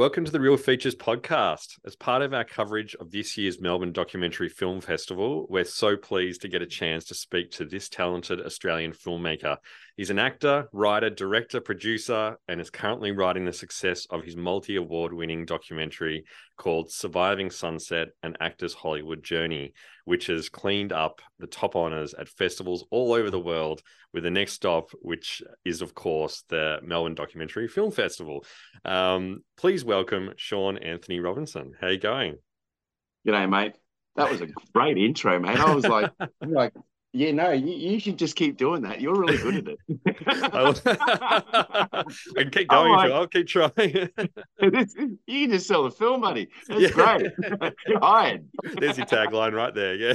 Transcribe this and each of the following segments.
Welcome to the Real Features podcast. As part of our coverage of this year's Melbourne Documentary Film Festival, we're so pleased to get a chance to speak to this talented Australian filmmaker. He's an actor, writer, director, producer, and is currently writing the success of his multi award winning documentary called Surviving Sunset An Actor's Hollywood Journey, which has cleaned up the top honors at festivals all over the world, with the next stop, which is, of course, the Melbourne Documentary Film Festival. Um, please welcome Shaun Anthony Robinson. How you going? G'day, mate. That was a great intro, mate. I was like, like, yeah, no, you, you should just keep doing that. You're really good at it. I can keep going. you- I'll keep trying. This- you can just sell the film, buddy. That's Yeah. great. You're hired. There's your tagline right there. Yeah.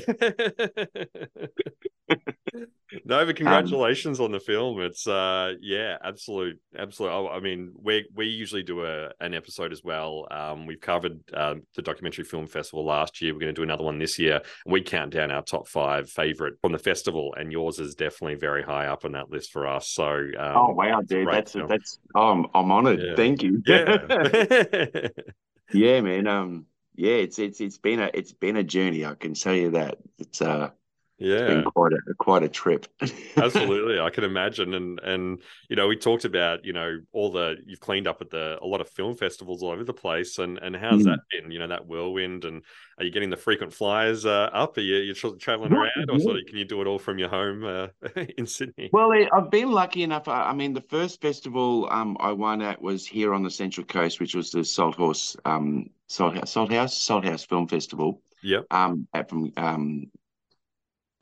No, Um, but congratulations on the film. It's uh, yeah, absolute, absolute. I, I mean, we we usually do a an episode as well. Um, we've covered um, the documentary film festival last year. We're going to do another one this year. We count down our top five favorite from the festival, and yours is definitely very high up on that list for us. So, um, Oh wow, dude, that's film. that's. Oh, I'm, I'm honored. Yeah. Thank you. yeah. yeah, man. Um, yeah, it's it's it's been a it's been a journey. I can tell you that. It's uh yeah. been quite a quite a trip. Absolutely, I can imagine, and and you know, we talked about you know all the you've cleaned up at the a lot of film festivals all over the place, and and how's Mm. that been? You know, that whirlwind, and are you getting the frequent flyers uh, up? Are you you're tra- traveling around, or sort of can you do it all from your home uh, in Sydney? Well, I've been lucky enough. I I mean, the first festival um, I won at was here on the Central Coast, which was the Salt Horse, um, Salt House, Salt House, Salt House Film Festival. Yep. Um, at from um,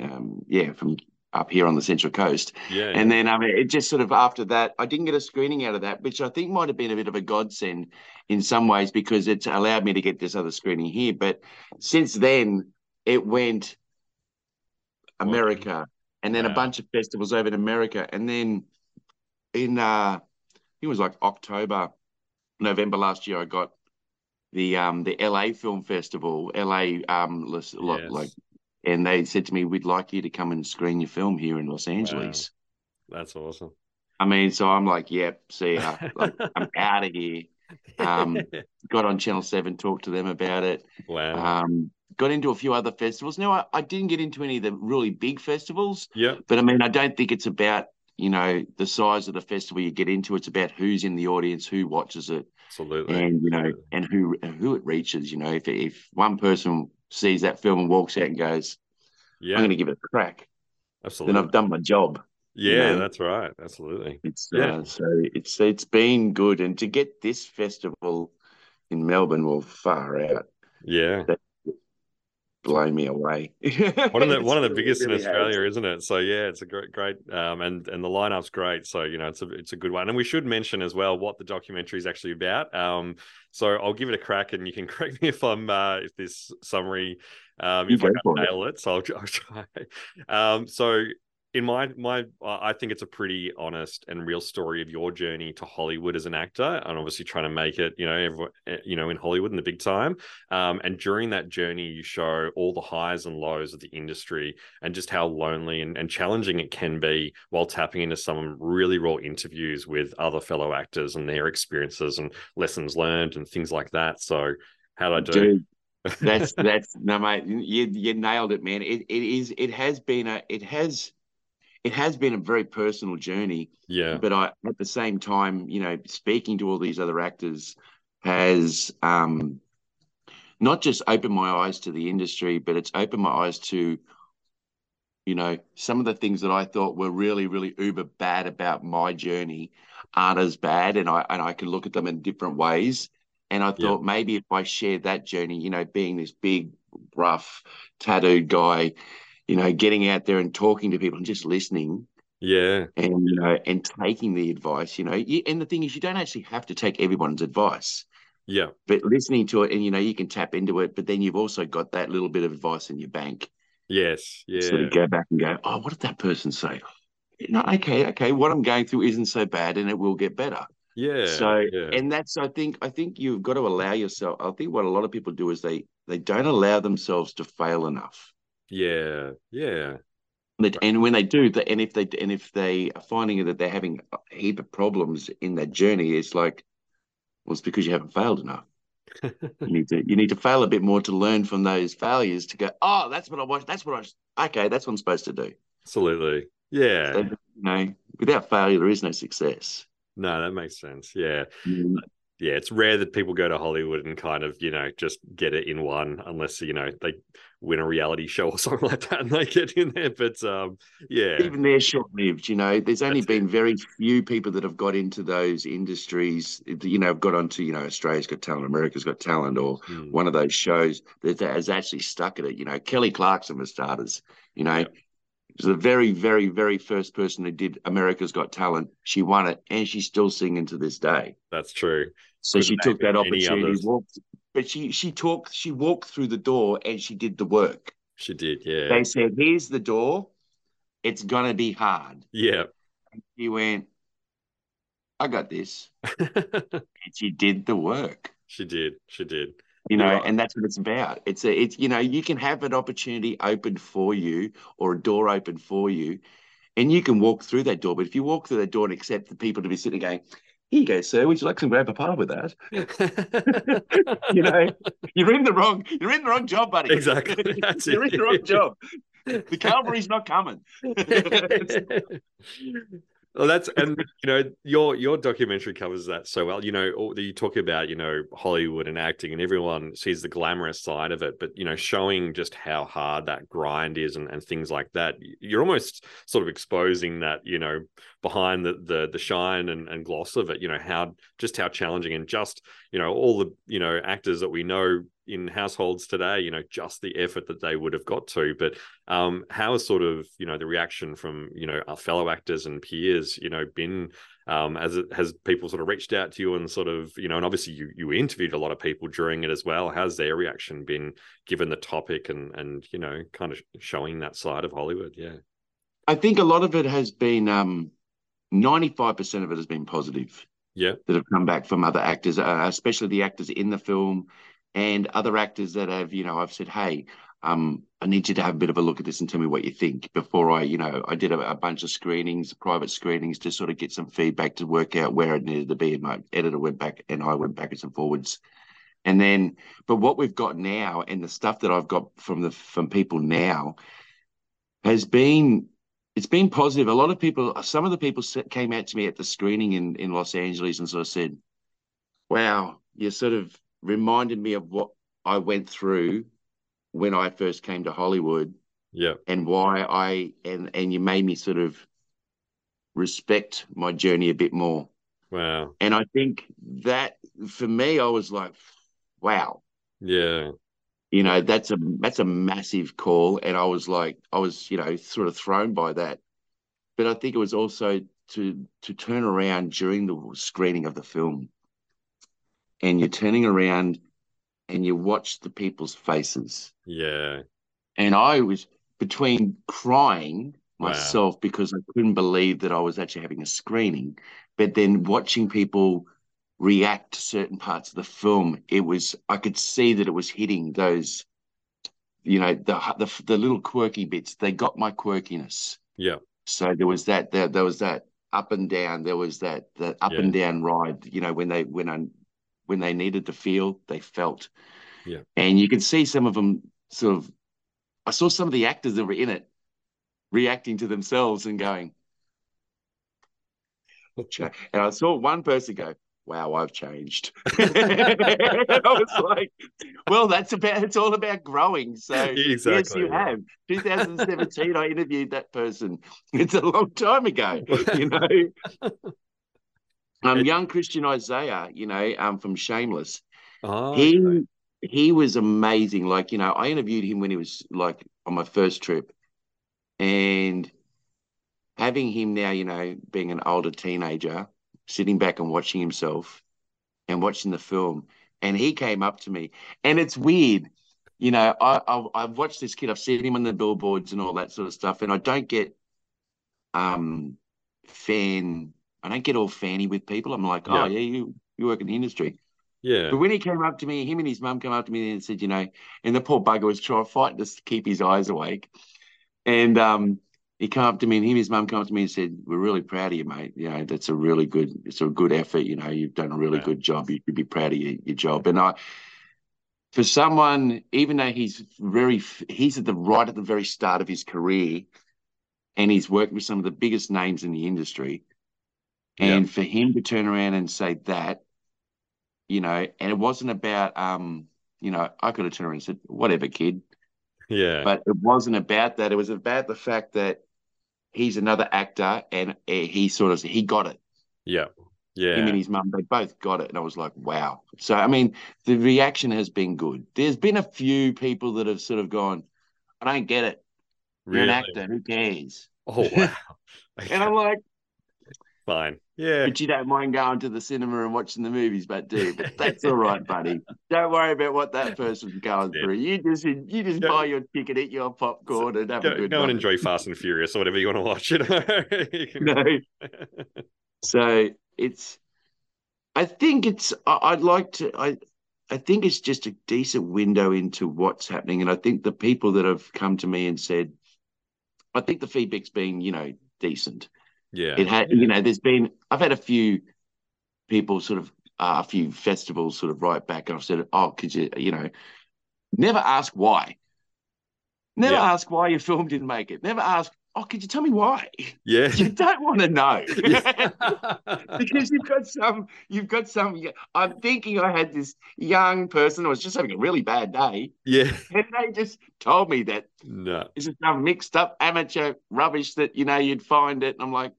um, yeah, from up here on the Central Coast. Yeah, And then I mean, it just sort of after that, I didn't get a screening out of that, which I think might have been a bit of a godsend in some ways because it's allowed me to get this other screening here. But since then, it went Wow. America and then Wow. a bunch of festivals over in America. And then in, uh, it was like October, November last year, I got the um the LA Film Festival, LA um Yes. like, and they said to me, "We'd like you to come and screen your film here in Los Angeles." that's awesome. I mean, so I'm like, yep, see ya. Like, I'm out of here. Um, Got on Channel 7, talked to them about it. wow. Um, got into a few other festivals. Now, I, I didn't get into any of the really big festivals, yep. but I mean, I don't think it's about, you know, the size of the festival you get into. It's about who's in the audience, who watches it, Absolutely. and, you know, and who who it reaches. You know, if, if one person sees that film and walks out and goes, yeah, I'm going to give it a crack, absolutely. then I've done my job. yeah, know. that's right. Absolutely. It's Yeah. uh, so it's it's been good, and to get this festival in Melbourne will far out Yeah. Blow me away. one of the one of the biggest really in has. Australia, isn't it? So yeah, it's a great, great, um, and and the lineup's great. So you know, it's a it's a good one. And we should mention as well what the documentary is actually about. Um, so I'll give it a crack, and you can correct me if I'm uh, if this summary, um, if I for it. nail it. So I'll, I'll try. Um, so in my my I think it's a pretty honest and real story of your journey to Hollywood as an actor, and obviously trying to make it, you know, everyone, you know, in Hollywood in the big time. Um, and during that journey, you show all the highs and lows of the industry and just how lonely and, and challenging it can be while tapping into some really raw interviews with other fellow actors and their experiences and lessons learned and things like that. So, how did I do? Dude, that's that's no mate. You you nailed it, man. It it is. It has been a. It has. It has been a very personal journey. yeah, but I at the same time, you know, speaking to all these other actors has um not just opened my eyes to the industry, but it's opened my eyes to, you know, some of the things that I thought were really, really uber bad about my journey aren't as bad, and I and I can look at them in different ways. And I thought maybe if I shared that journey, you know, being this big, rough, tattooed guy, you know, getting out there and talking to people and just listening, Yeah. and you know, and taking the advice. You know, you, and the thing is, you don't actually have to take everyone's advice, Yeah. but listening to it, and you know, you can tap into it. But then you've also got that little bit of advice in your bank. Yes. Yeah. Of go back and go, oh, what did that person say? No, okay, okay. What I'm going through isn't so bad, and it will get better. yeah. so yeah. and that's i think i think you've got to allow yourself i think what a lot of people do is they they don't allow themselves to fail enough yeah. Yeah. And when they do that and if they and if they are finding that they're having a heap of problems in that journey it's like well it's because you haven't failed enough you need to you need to fail a bit more to learn from those failures to go oh that's what i want. that's what i okay that's what i'm supposed to do Absolutely. Yeah. so, you know without failure there is no success No, that makes sense. Yeah. Mm. Yeah. It's rare that people go to Hollywood and kind of, you know, just get it in one unless, you know, they win a reality show or something like that and they get in there. But um, yeah. even they're short lived. You know, there's only That's been very few people that have got into those industries. You know, have got onto you know Australia's Got Talent, America's Got Talent, or Hmm. one of those shows that has actually stuck at it. You know, Kelly Clarkson for starters. You know. Was the very, very, very first person who did America's Got Talent. She won it, and she's still singing to this day. That's true. So Couldn't she took that opportunity, walked, but she she talked, she walked through the door, and she did the work. She did. Yeah. They said, "Here's the door. It's gonna be hard." Yeah. She went, I got this. And she did the work, she did. She did. You know, Yeah. and that's what it's about. It's a, it's, you know, you can have an opportunity opened for you or a door open for you, and you can walk through that door. But if you walk through that door and accept the people to be sitting going, here you go, sir, would you like some grab a pie with that? You know, you're in the wrong, you're in the wrong job, buddy. Exactly. That's you're it. in the wrong job. The cavalry's not coming. Well, that's and you know your your documentary covers that so well. You know, you talk about you know Hollywood and acting, and everyone sees the glamorous side of it, but you know, showing just how hard that grind is and, and things like that. You're almost sort of exposing that you know behind the the the shine and, and gloss of it. You know how just how challenging and just you know all the you know actors that we know in households today. You know just the effort that they would have got to, but um, how has sort of you know the reaction from you know our fellow actors and peers you know been um, as it has people sort of reached out to you and sort of you know and obviously you you interviewed a lot of people during it as well how's their reaction been given the topic and and you know kind of showing that side of hollywood yeah I think a lot of it has been, um, 95% of it has been positive. yeah that have come back from other actors, uh, especially the actors in the film and other actors that have, you know, I've said, hey, um, I need you to have a bit of a look at this and tell me what you think before I, you know, I did a, a bunch of screenings, private screenings to sort of get some feedback to work out where it needed to be. And my editor went back and I went backwards and forwards. And then, but what we've got now and the stuff that I've got from the from people now has been it's been positive. A lot of people, some of the people came out to me at the screening in, in Los Angeles and sort of said, Wow, you sort of reminded me of what I went through when I first came to Hollywood yeah and why I and and you made me sort of respect my journey a bit more. wow And I think that for me, I was like, wow, yeah you know that's a that's a massive call. And i was like i was you know sort of thrown by that. But i think it was also to to turn around during the screening of the film. And you're turning around and you watch the people's faces. Yeah. And i was between crying Wow. myself because i couldn't believe that i was actually having a screening but then watching people react to certain parts of the film. It was i could see that it was hitting those you know the the, the little quirky bits. They got my quirkiness. Yeah. So there was that there, there was that up and down. There was that that up Yeah. and down ride you know when they when i when they needed to feel they felt. Yeah. and you could see some of them sort of i saw some of the actors that were in it reacting to themselves and going and i saw one person go wow i've changed. I was like well that's about it's all about growing. So yes you yeah. have. 2017 i interviewed that person. It's a long time ago you know? Um young christian isaiah you know um from shameless oh, he okay. he was amazing. Like you know i interviewed him when he was like on my first trip. And having him now, you know, being an older teenager, sitting back and watching himself and watching the film, and he came up to me, and it's weird. You know, I, I I've watched this kid. I've seen him on the billboards and all that sort of stuff, and I don't get um fan. I don't get all fanny with people. I'm like, oh Yeah. yeah, you you work in the industry. Yeah. But when he came up to me, him and his mum came up to me and said, you know, and the poor bugger was trying to fighting to keep his eyes awake. And um, he came up to me and him and his mum came up to me and said, We're really proud of you, mate. You know, that's a really good, it's a good effort. You know, you've done a really Yeah. good job. You should be proud of your, your job. And I, for someone, even though he's very, he's at the right at the very start of his career and he's worked with some of the biggest names in the industry. Yeah. And for him to turn around and say that, you know, and it wasn't about, um, you know, I could have turned around and said, whatever, kid. Yeah. But it wasn't about that. It was about the fact that he's another actor and he sort of, he got it. yeah. Yeah. Him and his mum, they both got it. And I was like, wow. So, I mean, the reaction has been good. There's been a few people that have sort of gone, I don't get it. You're Really? an actor. Who cares? Oh wow. And I'm like, Fine. Yeah. but you don't mind going to the cinema and watching the movies, but do. But that's all right, buddy. Don't worry about what that person's going Yeah. through. You just you just Go- buy your ticket, eat your popcorn, and have a good go and enjoy Fast and Furious or whatever you want to watch. You know. You can- No. So it's, I think it's. I'd like to. I, I think it's just a decent window into what's happening, and I think the people that have come to me and said, I think the feedback's been, you know, decent. Yeah. It had, you know, there's been. I've had a few people sort of, uh, a few festivals sort of write back, and I've said, oh, could you, you know, never ask why. Never Yeah. ask why your film didn't make it. Never ask, oh, could you tell me why? Yeah. you don't want to know. Because you've got some, you've got some. I'm thinking I had this young person who was just having a really bad day, yeah. and they just told me that No. this is some mixed up amateur rubbish that you know you'd find it. And I'm like,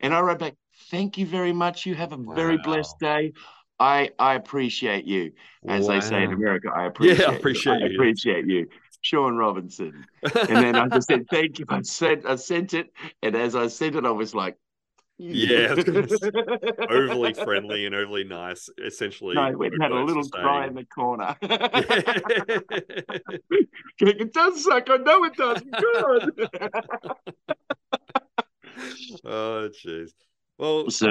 and I wrote back, thank you very much. You have a very Wow. blessed day. I I appreciate you, as they say in America. I appreciate. Yeah, I you. appreciate I appreciate you, Shaun Robinson. And then I just said, thank you. I sent I sent it, and as I sent it, I was like, Yeah, I was gonna say, overly friendly and overly nice. Essentially, No, and had a little cry in the corner. It does suck. I know it does. God. oh, jeez. Well, So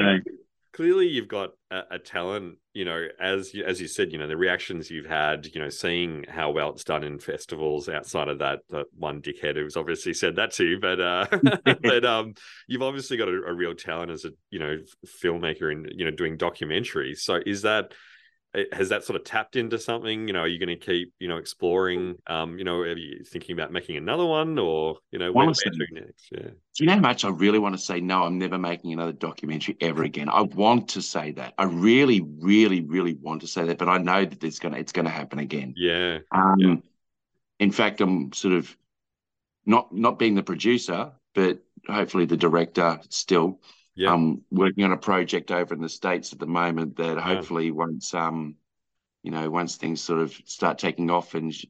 clearly you've got a, a talent. You know, as you, as you said, you know the reactions you've had. You know, seeing how well it's done in festivals outside of that, that one dickhead who's obviously said that to you. But uh, but um, you've obviously got a, a real talent as a you know filmmaker and you know doing documentaries. So is that has that sort of tapped into something? You know, are you going to keep you know exploring? Um, you know, are you thinking about making another one, or you know, where, where Honestly, to next? Yeah, Do you know how much I really want to say no? I'm never making another documentary ever again. I want to say that. I really, really, really want to say that, but I know that it's gonna it's gonna happen again. yeah, Um, Yeah. In fact, I'm sort of not not being the producer, but hopefully the director still. Yeah. I'm working on a project over in the states at the moment that Wow. hopefully once um, you know, once things sort of start taking off and sh-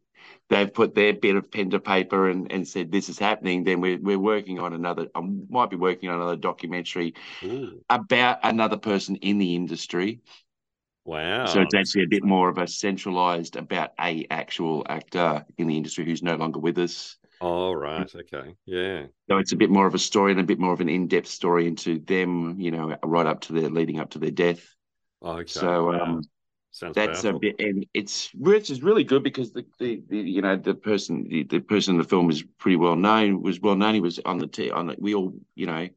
they've put their bit of pen to paper and, and said this is happening, then we're we're working on another. I might be working on another documentary Ooh, about another person in the industry. wow. So it's actually a bit more of a centralized about a actual actor in the industry who's no longer with us. All right. Okay. Yeah. So it's a bit more of a story and a bit more of an in-depth story into them, you know, right up to their leading up to their death. Oh, okay. So wow. um, sounds that's powerful. a bit, and it's which is really good because the, the, the you know the person the, the person in the film is pretty well known was well known. He was on the t on the, we all you know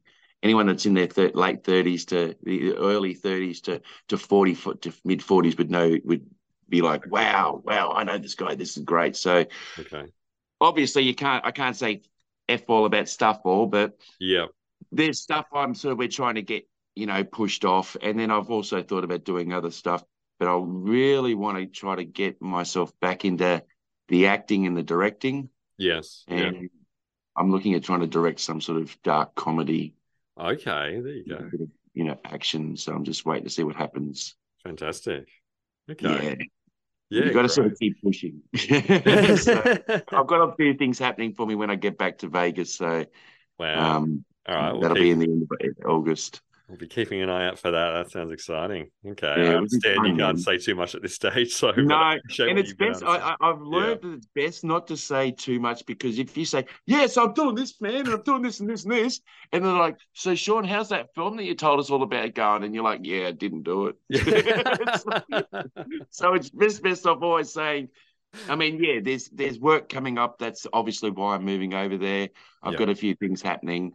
anyone that's in their thir- late thirties to the early thirties to to forty foot to mid forties would know would be like wow wow I know this guy this is great. So Okay. Obviously you can't I can't say f ball about stuff ball, but Yeah. there's stuff I'm sort of we're trying to get you know pushed off, and then I've also thought about doing other stuff, but I really want to try to get myself back into the acting and the directing, Yes. Yeah. and I'm looking at trying to direct some sort of dark comedy, Okay. There you go. of, you know, action. So I'm just waiting to see what happens. Fantastic. Okay. Yeah, Yeah. you got to sort of keep pushing. so I've got a few things happening for me when I get back to Vegas, so wow. um, All right, we'll That'll keep- be in the end of August. We'll be keeping an eye out for that. That sounds exciting. Okay, Yeah, I understand you can't say too much at this stage. So, No, and it's best. I, I've learned that it's best not to say too much because if you say, "Yes, I'm doing this, man, and I'm doing this and this and this," and they're like, "So, Shaun, how's that film that you told us all about going?" And you're like, "Yeah, I didn't do it." so it's best best off always saying. I mean, yeah, there's there's work coming up. That's obviously why I'm moving over there. I've Yeah. got a few things happening.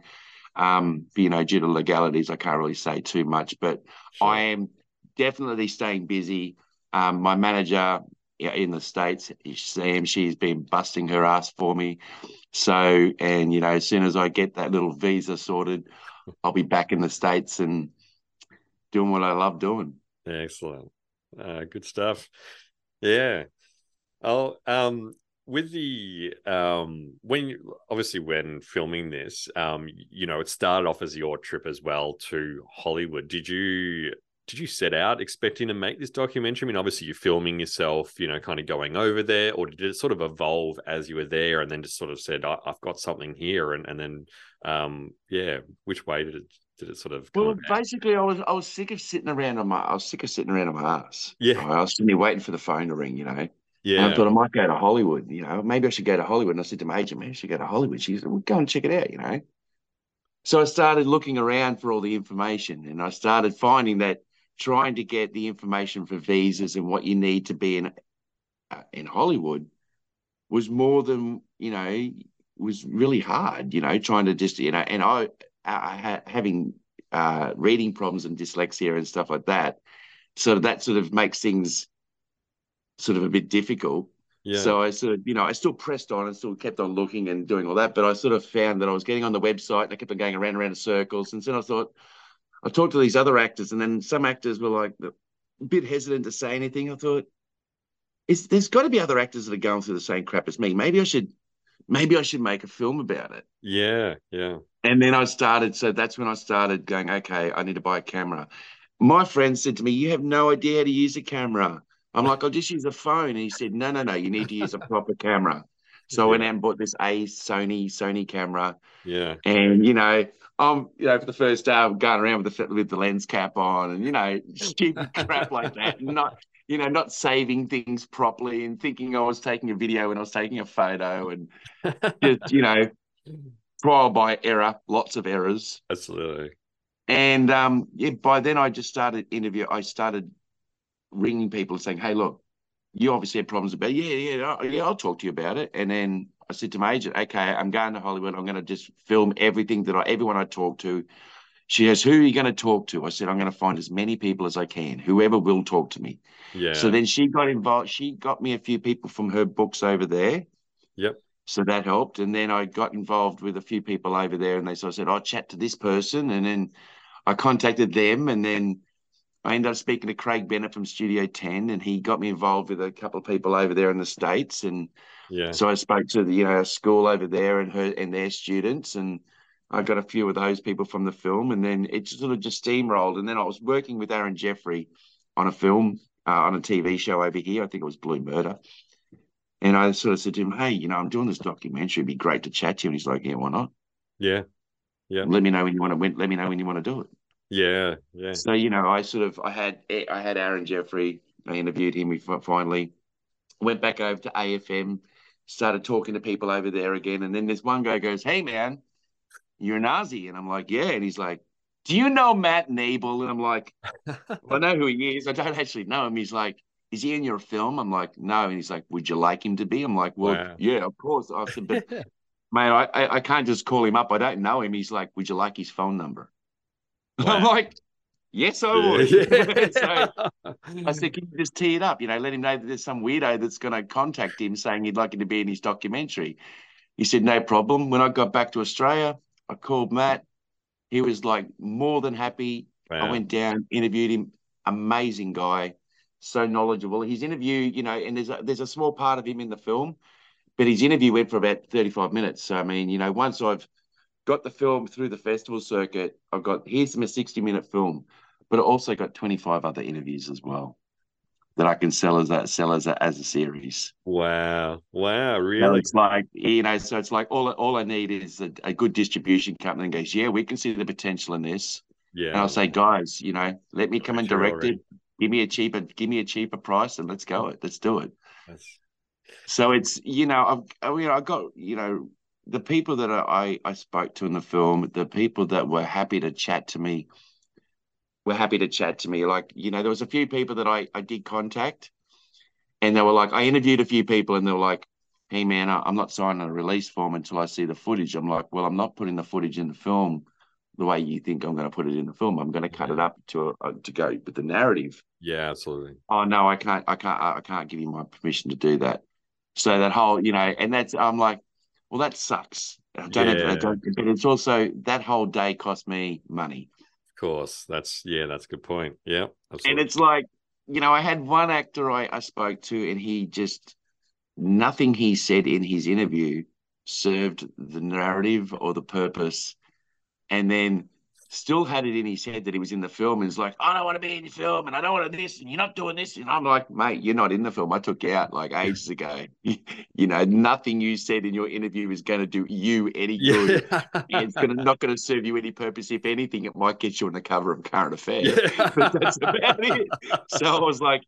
Um, you know, due to legalities, I can't really say too much, but I am definitely staying busy. Um, my manager in the States, Sam, she's been busting her ass for me. So, and, you know, as soon as I get that little visa sorted, I'll be back in the States and doing what I love doing. Excellent. Uh, good stuff. Yeah. Oh, um, with the um, when obviously when filming this, um, you know, it started off as your trip as well to Hollywood. Did you did you set out expecting to make this documentary? I mean, obviously you're filming yourself, you know, kind of going over there, or did it sort of evolve as you were there, and then just sort of said, I- "I've got something here," and and then, um, yeah, which way did it did it sort of? Well, basically, I was I was sick of sitting around on my I was sick of sitting around on my ass. Yeah. I was sitting there waiting for the phone to ring. You know, And yeah, I thought I might go to Hollywood. You know, maybe I should go to Hollywood. And I said to my agent, "Maybe I should go to Hollywood." She said, "Well, go and check it out." You know. So I started looking around for all the information, and I started finding that trying to get the information for visas and what you need to be in uh, in Hollywood was more than you know was really hard. You know, trying to just you know, and I, I ha- having uh, reading problems and dyslexia and stuff like that, so that sort of makes things sort of a bit difficult. yeah, So I sort of, you know, I still pressed on and still kept on looking and doing all that. But I sort of found that I was getting on the website and I kept on going around and around in circles. And then I thought, I talked to these other actors, and then some actors were like a bit hesitant to say anything. I thought, there's got to be other actors that are going through the same crap as me. Maybe I should, maybe I should make a film about it. yeah, yeah, And then I started, so that's when I started going, okay, I need to buy a camera. My friend said to me, You have no idea how to use a camera. I'm like, I'll just use a phone. And he said, No, no, no, you need to use a proper camera. So I went out and bought this A Sony Sony camera. yeah, And, you know, I'm, you know, for the first day, I'm going around with the with the lens cap on and, you know, stupid crap like that. Not, you know, not saving things properly and thinking I was taking a video when I was taking a photo and just, you know, trial by error, lots of errors. absolutely. And um, yeah, by then I just started interview. I started ringing people saying, "Hey, look, you obviously have problems about. It. Yeah, yeah, I'll- yeah. I'll talk to you about it." And then I said to my agent, "Okay, I'm going to Hollywood. I'm going to just film everything that I, everyone I talk to." She goes, "Who are you going to talk to?" I said, "I'm going to find as many people as I can. Whoever will talk to me." Yeah. So then she got involved. She got me a few people from her books over there. Yep. So that helped. And then I got involved with a few people over there and they so I said, I'll chat to this person. And then I contacted them and then I ended up speaking to Craig Bennett from Studio 10 and he got me involved with a couple of people over there in the States. And yeah. so I spoke to the, you know, a school over there and her and their students and I got a few of those people from the film and then it sort of just steamrolled. And then I was working with Aaron Jeffery on a film, uh, on a TV show over here. I think it was Blue Murder. And I sort of said to him, Hey, you know, I'm doing this documentary. It'd be great to chat to you. And he's like, Yeah, why not? Yeah. Yeah. Let me know when you want to let me know when you want to do it. Yeah. Yeah. So, you know, I sort of I had I had Aaron Jeffery. I interviewed him we finally went back over to AFM, started talking to people over there again. And then this one guy goes, Hey man, you're an Aussie. And I'm like, Yeah. And he's like, Do you know Matt Nable? And I'm like, well, I know who he is. I don't actually know him. He's like, Is he in your film? I'm like, No. And he's like, Would you like him to be? I'm like, Well, Wow. yeah, of course. I said, But man, I, I, I can't just call him up. I don't know him. He's like, Would you like his phone number? I'm like, Yes, I would. Yeah. so I said, Can you just tee it up? You know, let him know that there's some weirdo that's going to contact him saying he'd like him to be in his documentary. He said, No problem. When I got back to Australia, I called Matt. He was like more than happy. I went down, interviewed him. Amazing guy, so knowledgeable. His interview, you know, and there's a, there's a small part of him in the film, but his interview went for about 35 minutes. So I mean, you know, once I've got the film through the festival circuit, I've got here's my 60 minute film, but I also got 25 other interviews as well. that I can sell as that sell as a, as a series. Wow. Wow. So Really? it's like you know, so it's like all all I need is a, a good distribution company that goes, yeah, we can see the potential in this, Yeah. and I'll say, guys, you know, let me come and direct it. Give me a cheaper, give me a cheaper price, and let's go it. Let's do it. That's- So it's you know I've I mean I got you know the people that I I spoke to in the film, the people that were happy to chat to me, were happy to chat to me. Like you know there was a few people that I I did contact, and they were like I interviewed a few people and they were like, hey man, I, I'm not signing a release form until I see the footage. I'm like, well I'm not putting the footage in the film the way you think I'm going to put it in the film. I'm going to cut it up to uh, to go with the narrative yeah, absolutely. oh no, I can't, I can't, I can't give you my permission to do that. So that whole, you know, and that's, I'm like, well, that sucks. I don't, have, I Yeah. don't, but it's also that whole day cost me money, Of course. That's yeah, that's a good point. Yeah. absolutely. and it's like, you know, I had one actor I, I spoke to, and he just nothing he said in his interview served the narrative or the purpose, and then still had it in his head that he was in the film and was like, I don't want to be in the film and I don't want to this and you're not doing this. And I'm like, mate, you're not in the film. I took you out like ages ago. you know, nothing you said in your interview is going to do you any good. yeah. It's gonna not going to serve you any purpose. If anything, it might get you on the cover of Current Affairs. Yeah. but that's about it. So I was like,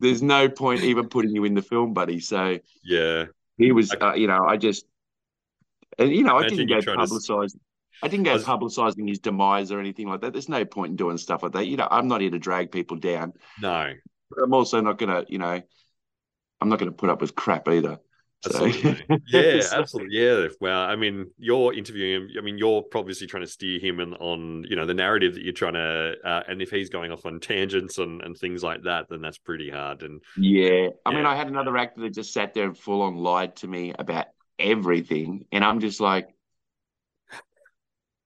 there's no point even putting you in the film, buddy. So yeah. he was, uh, you know, I just, and you know, I didn't go trying to publicize. I didn't go publicizing his demise or anything like that. There's no point in doing stuff like that. You know, I'm not here to drag people down. No. But I'm also not gonna, you know, I'm not gonna put up with crap either. So, Absolutely. Yeah, So- absolutely. Yeah. Well, I mean, you're interviewing him. I mean, you're obviously trying to steer him in, on, you know, the narrative that you're trying to, uh, and if he's going off on tangents and, and things like that, then that's pretty hard. And Yeah. I mean, I had another actor that just sat there and full on lied to me about everything. And I'm just like,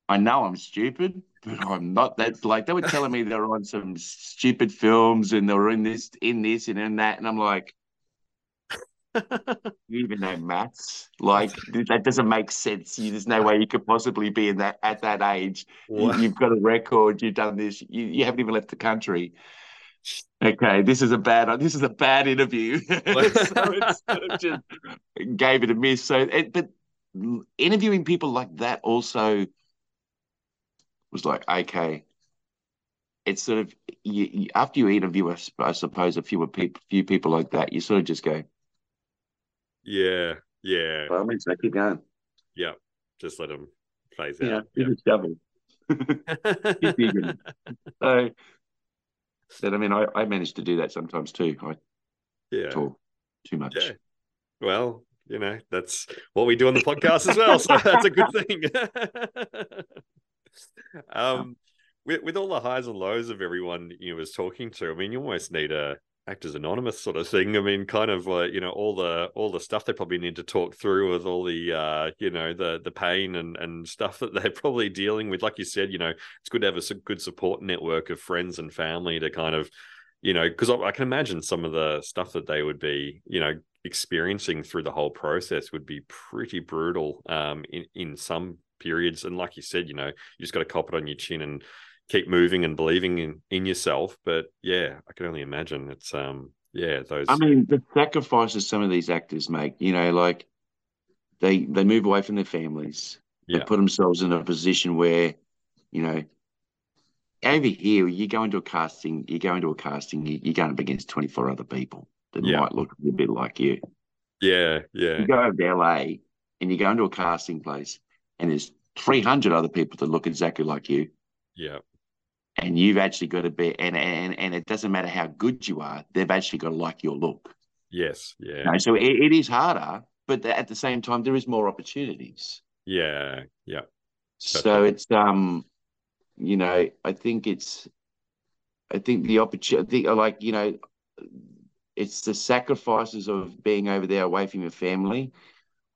I know I'm stupid, but I'm not. that. like they were telling me they're on some stupid films and they were in this, in this, and in that. And I'm like, you even know maths? Like that doesn't make sense. You, there's no way you could possibly be in that at that age. You, you've got a record. You've done this. You, you haven't even left the country. Okay, this is a bad. This is a bad interview. so it's sort of just gave it a miss. So, it, but interviewing people like that also was like okay. It's sort of you, you, after you interview, I, I suppose, a few people, few people like that, you sort of just go, yeah. Yeah. "Well, I mean, so keep going." Yeah. Just let him plays You know, out. you just double. Keep digging. So, but I mean, I, I managed to do that sometimes too. I yeah. talk too much. Yeah. Well, you know, that's what we do on the podcast as well. So that's a good thing. um, with, with all the highs and lows of everyone you was talking to, I mean, you almost need a actors anonymous sort of thing. I mean, kind of uh, you know, all the all the stuff they probably need to talk through with all the uh, you know, the the pain and and stuff that they're probably dealing with. Like you said, you know, it's good to have a good support network of friends and family to kind of you know, because I, I can imagine some of the stuff that they would be, you know, experiencing through the whole process would be pretty brutal um, in in some periods. And like you said, you know, you just got to cop it on your chin and keep moving and believing in in yourself. But yeah, I can only imagine it's um yeah those. I mean, the sacrifices some of these actors make, you know, like they they move away from their families. They Yeah. put themselves in a position where, you know, over here, you go into a casting, you go into a casting, you, you're going up against 24 other people that Yeah. might look a bit like you. yeah, yeah, You go over to LA and you go into a casting place and there's 300 other people that look exactly like you. yeah, And you've actually got to be, and, and, and it doesn't matter how good you are, they've actually got to like your look. yes, yeah, You know, so it, it is harder, but at the same time, there is more opportunities. yeah, yeah, So Definitely. it's um, you know, I think it's, I think the opportunity, like you know, it's the sacrifices of being over there away from your family.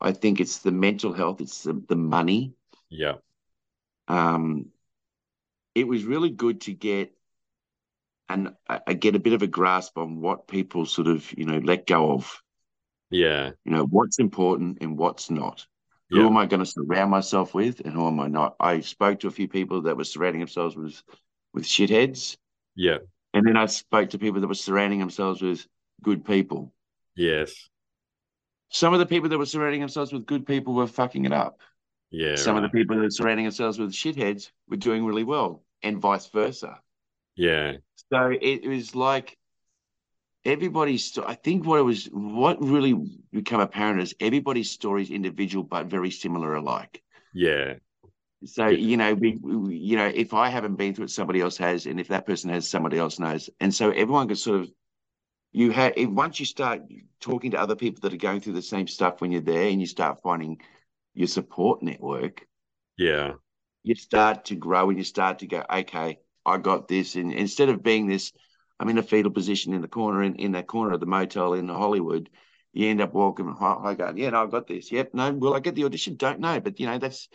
I think it's the mental health, it's the, the money. yeah, Um, it was really good to get and I, I get a bit of a grasp on what people sort of you know let go of. yeah, You know what's important and what's not. Who am I going to surround myself with, and who am I not? I spoke to a few people that were surrounding themselves with with shitheads, yeah, And then I spoke to people that were surrounding themselves with good people. Yes. Some of the people that were surrounding themselves with good people were fucking it up. Yeah. Some right. of the people that were surrounding themselves with shitheads were doing really well, and vice versa. Yeah. So it was like everybody's. I think what it was, what really became apparent is everybody's story is individual but very similar alike. Yeah. So you know, we, we, you know, if I haven't been through it, somebody else has, and if that person has, somebody else knows, and so everyone can sort of. You have once you start talking to other people that are going through the same stuff when you're there, and you start finding your support network, Yeah. you start to grow and you start to go, okay, I got this. And instead of being this, I'm in a fetal position in the corner, in, in that corner of the motel in Hollywood, you end up walking, oh, I go, yeah, no, I got this. Yep, no, will I get the audition? Don't know. But, you know, that's,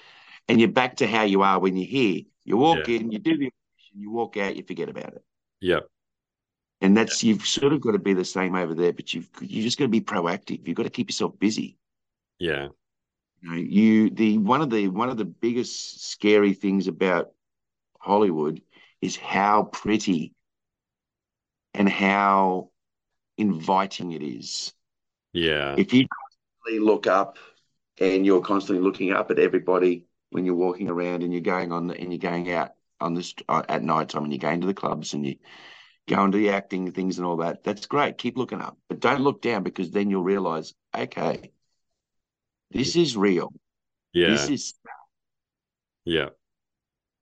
and you're back to how you are when you're here. You walk Yeah. in, you do the audition, you walk out, you forget about it. Yeah. And that's, you've sort of got to be the same over there, but you've, you just got to be proactive. You've got to keep yourself busy. Yeah. You know, you the one of the one of the biggest scary things about Hollywood is how pretty and how inviting it is. Yeah. If you constantly look up and you're constantly looking up at everybody when you're walking around and you're going on the, and you're going out on this uh, at night time and you're going to the clubs and you go into the acting things and all that, that's great. Keep looking up, but don't look down because then you'll realize, okay, this is real. Yeah. This is Yeah.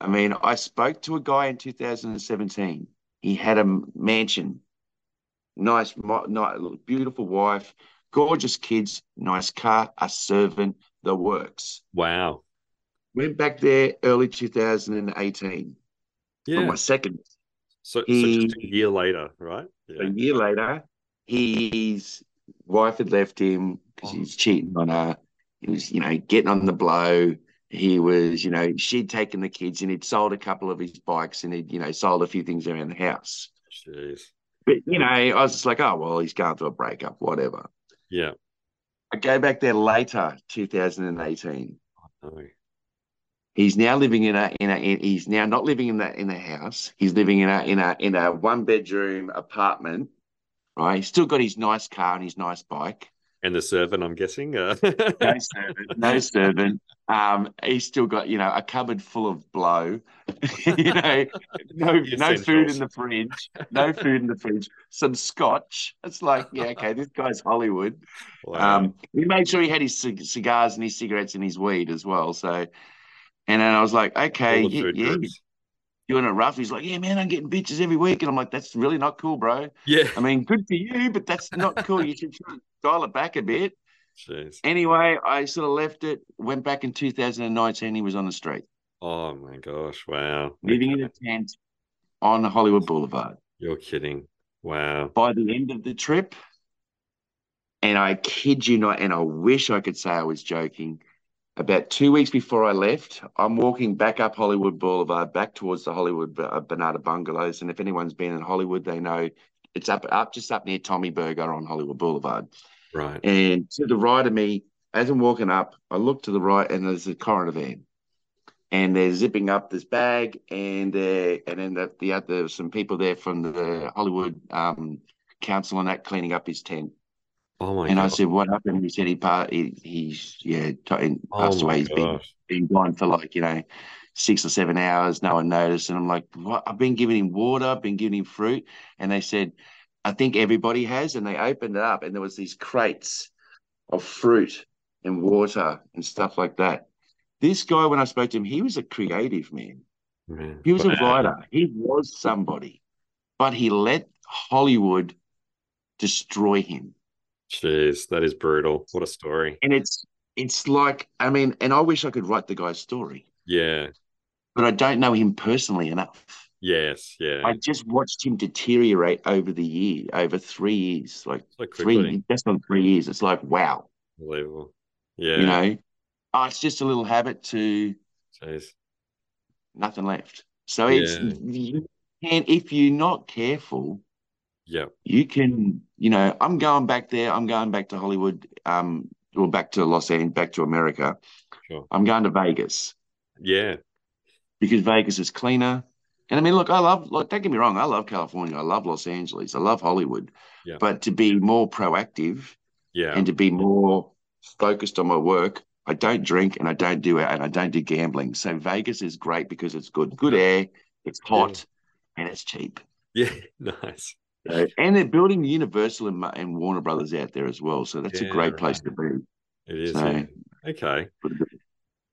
I mean, I spoke to a guy in 2017. He had a mansion, nice, nice, beautiful wife, gorgeous kids, nice car, a servant, the works. Wow. Went back there early 2018 for Yeah. my second. So, so He- just a year later, right? A year later, his wife had left him because Oh. he's cheating on her. He was, you know, getting on the blow. He was, you know, she'd taken the kids and he'd sold a couple of his bikes and he'd, you know, sold a few things around the house. Jeez. But you know, I was just like, oh well, he's going through a breakup, whatever. Yeah. I go back there later, 2018. Oh, He's now living in a in a in, he's now not living in that in a house. He's living in a in a in a one bedroom apartment. Right. He's still got his nice car and his nice bike. And the servant, I'm guessing. Uh, No servant. No servant. Um, he's still got, you know, a cupboard full of blow. you know, no The no food in the fridge. No food in the fridge. Some scotch. It's like, yeah, okay, this guy's Hollywood. wow. Um, he made sure he had his cig- cigars and his cigarettes and his weed as well. So, and then I was like, okay, yeah, yeah, doing it rough. He's like, yeah, man, I'm getting bitches every week, and I'm like, that's really not cool, bro. Yeah. I mean, good for you, but that's not cool. You should dial it back a bit. Jeez. Anyway, I sort of left it. Went back in 2019. He was on the street, Oh my gosh. Wow. living in a tent on Hollywood Boulevard. You're kidding. Wow. By the end of the trip, and I kid you not, and I wish I could say I was joking. About two weeks before I left, I'm walking back up Hollywood Boulevard, back towards the Hollywood uh, Banana Bungalows. And if anyone's been in Hollywood, they know it's up, up just up near Tommy Burger on Hollywood Boulevard. Right. And to the right of me, as I'm walking up, I look to the right, and there's a coroner van, and they're zipping up this bag, and uh, and then the, the other some people there from the Hollywood um, council and that cleaning up his tent. Oh my and I said, "What happened?" He said he, pa- he he's yeah t- Oh passed away. He's been gosh. been gone for like you know six or seven hours. No one noticed, and I'm like, "What?" I've been giving him water, I've been giving him fruit, and they said, "I think everybody has." And they opened it up, and there was these crates of fruit and water and stuff like that. This guy, when I spoke to him, he was a creative man. Man. He was a writer. He was somebody, but he let Hollywood destroy him. Jeez, that is brutal. What a story. And it's it's like I mean, and I wish I could write the guy's story, Yeah. but I don't know him personally enough. Yes. Yeah. I just watched him deteriorate over the year, over three years, like so three, just on three years. It's like wow, Unbelievable. Yeah. you know. Oh, it's just a little habit to Jeez. nothing left. So it's Yeah. you can if you're not careful, Yeah. you can, you know, I'm going back there. I'm going back to Hollywood, um, or back to Los Angeles, back to America. Sure. I'm going to Vegas Yeah. because Vegas is cleaner And I mean, look, I love, look, don't get me wrong, I love California, I love Los Angeles, I love Hollywood. Yeah. But to be more proactive Yeah. and to be more focused on my work, I don't drink and I don't do it and I don't do gambling. So Vegas is great because it's good, good air, it's hot, and it's cheap. Yeah. Nice. So, and they're building Universal and, and Warner Brothers out there as well. So that's a Yeah, great place to be. It is. So- yeah. Okay.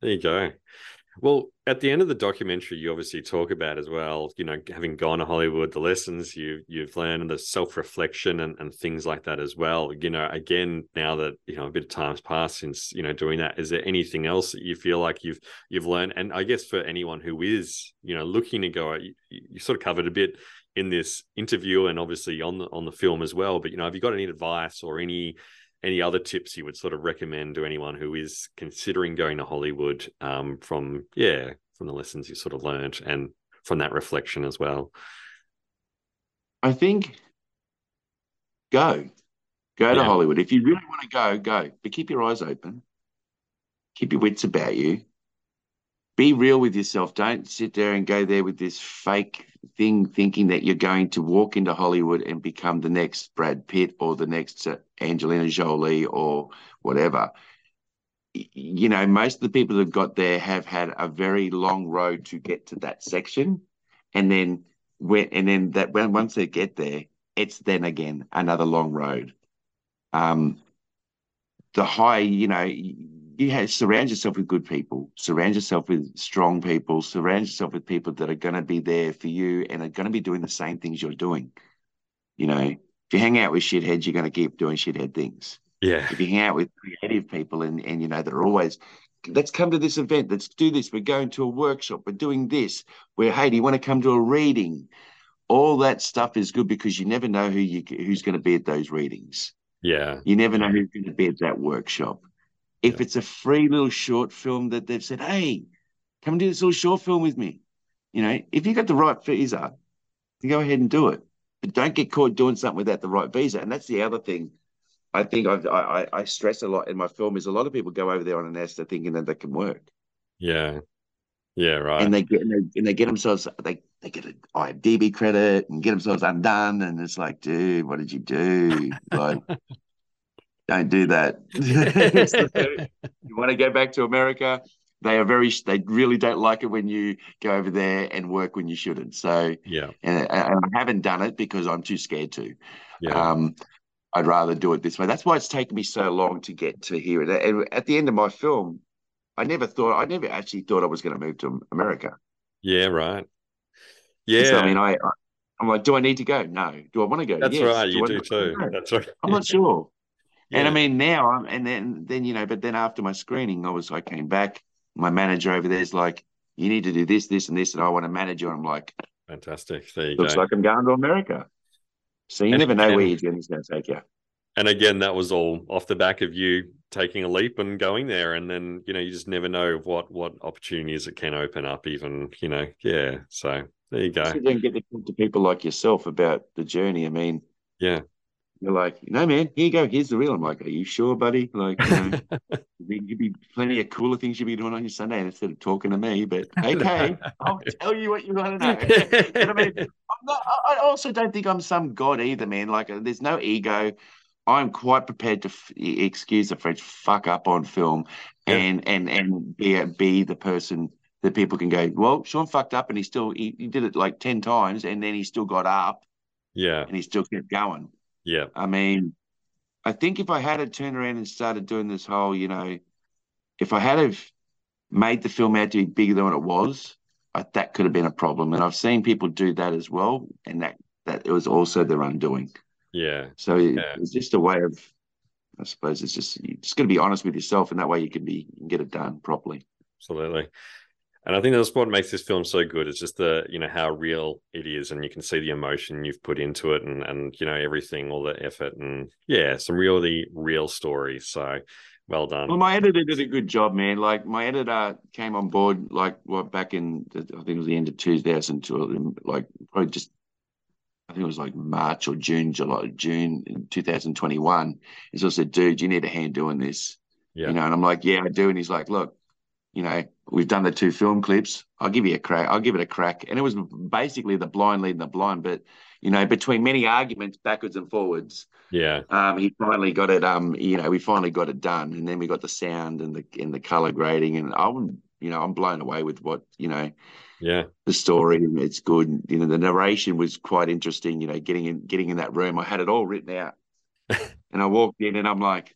There you go. Well, at the end of the documentary, you obviously talk about as well, you know, having gone to Hollywood, the lessons you you've learned the self-reflection and, and things like that as well. You know, again, now that, you know, a bit of time's passed since, you know, doing that, is there anything else that you feel like you've you've learned? And I guess for anyone who is, you know, looking to go, you, you sort of covered a bit in this interview and obviously on the on the film as well. But you know, have you got any advice or any any other tips you would sort of recommend to anyone who is considering going to Hollywood um, from yeah from the lessons you sort of learned and from that reflection as well? I think go, go to Hollywood. If you really want to go, go, but keep your eyes open, keep your wits about you, be real with yourself. Don't sit there and go there with this fake thing, thinking that you're going to walk into Hollywood and become the next Brad Pitt or the next uh, Angelina Jolie or whatever. You know, most of the people that got there have had a very long road to get to that section, and then when and then that when once they get there, it's then again another long road. Um, the high, you know, you have surround yourself with good people, surround yourself with strong people, surround yourself with people that are going to be there for you and are going to be doing the same things you're doing. You know, if you hang out with shitheads, you're going to keep doing shithead things. Yeah, If you hang out with creative people and, and you know, that are always, let's come to this event, let's do this, we're going to a workshop, we're doing this, we're, hey, do you want to come to a reading? All that stuff is good because you never know who you who's going to be at those readings. yeah, You never know who's going to be at that workshop. If it's a free little short film that they've said, hey, come do this little short film with me. You know, if you got the right visa, go ahead and do it. But don't get caught doing something without the right visa. And that's the other thing I think I've, I, I I stress a lot in my film is a lot of people go over there on an ESTA thinking that they can work. yeah, yeah. Right. And they get and they, and they get themselves they they get an IMDb credit and get themselves undone. And it's like, dude, what did you do? Like, don't do that. you want to go back to America? They are very. They really don't like it when you go over there and work when you shouldn't. So, yeah, and, and I haven't done it because I'm too scared to. yeah, Um, I'd rather do it this way. That's why it's taken me so long to get to here. And- at the end of my film, I never thought. I never actually thought I was going to move to America. yeah. Right. So, Yeah, I mean, I, I I'm like, do I need to go? No. Do I want to go? that's Yes. right. You do too. No. That's right. I'm not sure. And I mean, now I'm, and then, then, you know, but then after my screening, I was, I came back. My manager over there's like, you need to do this, this, and this. And I want to manage you. And I'm like, Fantastic. There you looks go. like I'm going to America. So you And never know again- where your journey's going to take you. And again, that was all off the back of you taking a leap and going there. And then, you know, you just never know what what opportunities it can open up, even, you know, yeah. So there you go. There and get to talk to people like yourself about the journey. I mean, Yeah. You're like, no, man, here you go. Here's the real. I'm like, are you sure, buddy? Like, you know, there'd be plenty of cooler things you'd be doing on your Sunday instead of talking to me. But okay, I'll tell you what you want to know. but I mean, I'm not, I also don't think I'm some god either, man. Like, uh, there's no ego. I'm quite prepared to f- excuse the French fuck up on film, Yeah. and and and be be the person that people can go. Well, Shaun fucked up, and he still he, he did it like ten times, and then he still got up, yeah. and he still kept going. Yeah. I mean, I think if I had to turn around and started doing this whole, you know, if I had have made the film out to be bigger than what it was, I, that could have been a problem. And I've seen people do that as well, and that that it was also their undoing. Yeah. So it- Yeah. it's just a way of, I suppose, it's just you just got to be honest with yourself, and that way you can be you can get it done properly. Absolutely. And I think that's what makes this film so good. It's just the, you know, how real it is and you can see the emotion you've put into it and and you know, everything, all the effort and yeah, some really real stories. So well done. Well, my editor did a good job, man. Like my editor came on board, like what back in I think it was the end of 2002, like probably just I think it was like March or June, July, June in 2021. He sort of said, "Dude, you need a hand doing this," Yeah. you know. And I'm like, "Yeah, I do." And he's like, "Look, you know, we've done the two film clips. I'll give you a crack. I'll give it a crack. And it was basically the blind leading the blind, but you know, between many arguments backwards and forwards, Yeah. um, he finally got it. Um, you know, we finally got it done, and then we got the sound and the and the color grading, and I'm, you know, I'm blown away with what you know Yeah. the story. It's good. You know, the narration was quite interesting. You know, getting in getting in that room, I had it all written out, and I walked in, and I'm like,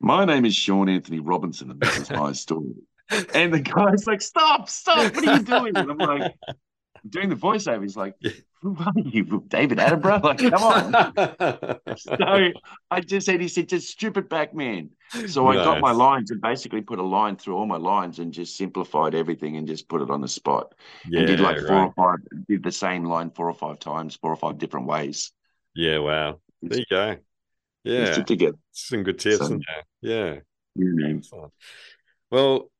"My name is Shaun Anthony Robinson, and this is my story." And the guy's like, "Stop! Stop! What are you doing?" And I'm like, doing the voiceover. He's like, "Who are you, David Attenborough?" Like, come on. so I just said, he said, just strip it back, man. So I got my lines and basically put a line through all my lines and just simplified everything and just put it on the spot. Yeah. and did like four right. or five, did the same line four or five times, four or five different ways. Yeah. Wow. There you go. Yeah. it together. Some good tips, So-? Yeah. You know. Well,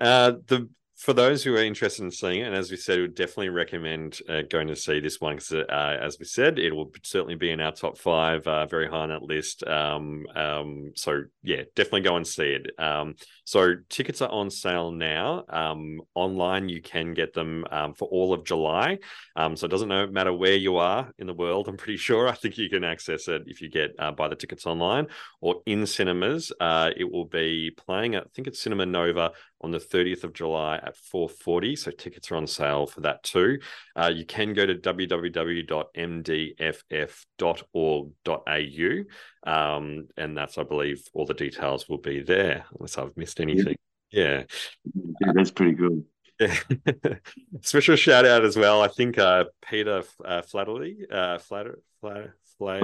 uh, the for those who are interested in seeing it, and as we said, we would definitely recommend uh, going to see this one because, uh, as we said, it will certainly be in our top five, uh, very high on that list. Um, um, so yeah, definitely go and see it. Um, so tickets are on sale now. Um, online, you can get them um, for all of July. Um, so it doesn't matter where you are in the world. I'm pretty sure. I think you can access it if you get uh, buy the tickets online or in cinemas. Uh, it will be playing at I think it's Cinema Nova on the 30th of July at 4:40. So tickets are on sale for that too. Uh, you can go to www.mdff.org.au, um, and that's I believe all the details will be there. Unless I've missed anything. Yeah. Yeah, that's pretty good. Yeah. Special shout out as well. I think uh, Peter uh, Flattery, uh, Flatter, Flatter, Flatter,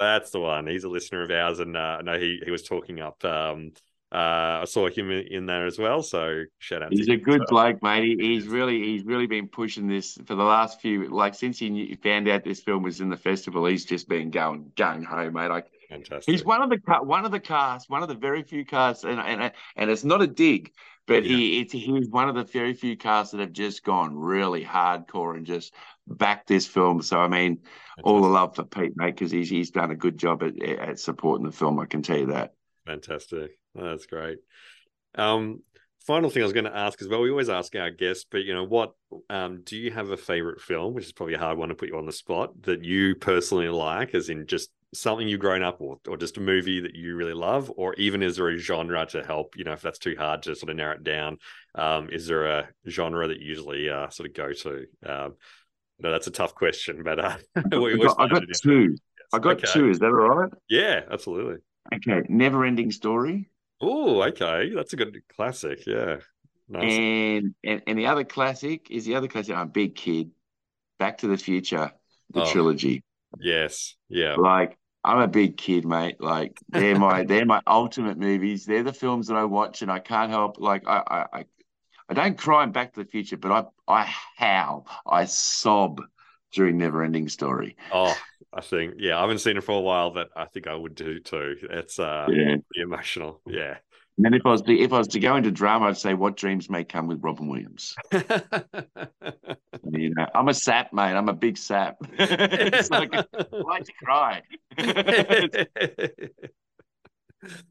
that's the one. He's a listener of ours, and uh, I know he he was talking up. Um, uh, I saw him in, there as well. So shout out. He's a good well. bloke, mate. He, he's really, he's really been pushing this for the last few, like since he knew, found out this film was in the festival. He's just been going, going home, mate. Like Fantastic. He's one of the one of the cast, one of the very few casts, and and and it's not a dig, but he it's, he's one of the very few casts that have just gone really hardcore and just backed this film. So I mean, all the love for Pete, mate, because he's he's done a good job at at supporting the film. I can tell you that. Fantastic. That's great. Um, final thing I was going to ask as well. We always ask our guests, but you know, what um, do you have a favorite film, which is probably a hard one to put you on the spot, that you personally like, as in just something you've grown up with, or just a movie that you really love, or even is there a genre to help? You know, if that's too hard to sort of narrow it down, um, is there a genre that you usually uh, sort of go to? Um, no, that's a tough question, but uh, we I got, I got two. I got Okay. two. Is that all right? Yeah, absolutely. Okay, Never Ending Story, Oh, okay. That's a good classic. Yeah. Nice. and, and and the other classic is the other classic. I'm a big kid. Back to the Future, the Oh. trilogy. Yes. Yeah. Like I'm a big kid, mate. Like they're my they're my ultimate movies. They're the films that I watch, and I can't help. Like I I I, I don't cry in Back to the Future, but I I howl, I sob during Never Ending Story. Oh, I think yeah. I haven't seen it for a while, but I think I would do too. It's uh Yeah. emotional. Yeah. And then if I was to, if I was to go into drama, I'd say What Dreams May Come with Robin Williams. You know, I'm a sap, mate. I'm a big sap. it's like I like to cry.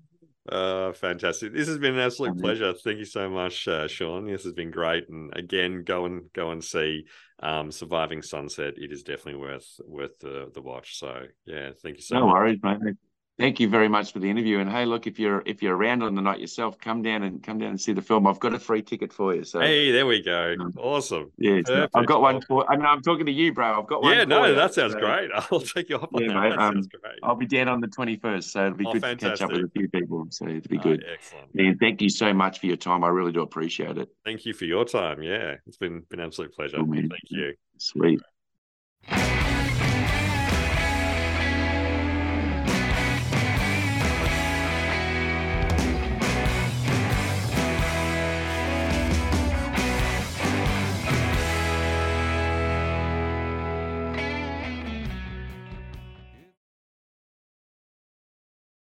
Uh, fantastic! This has been an absolute Mhm. pleasure. Thank you so much, uh, Shaun. This has been great, and again, go and go and see um, "Surviving Sunset." It is definitely worth worth the the watch. So, yeah, thank you so no much. worries, mate. Thank you very much for the interview. And hey, look, if you're if you're around on the night yourself, come down and come down and see the film. I've got a free ticket for you. So Hey, there we go. Um, Awesome. yeah, so I've got one for. I know I'm talking to you, bro. I've got one. Yeah, no, you. that sounds So great. I'll take you up on Yeah, that. mate. That Um. I'll be down on the 21st, so it'll be Oh, good to catch up with a few people. So it'll be Oh, good. excellent. Man, thank you so much for your time. I really do appreciate it. Thank you for your time. Yeah, it's been been an absolute pleasure. Man. Thank you. Sweet.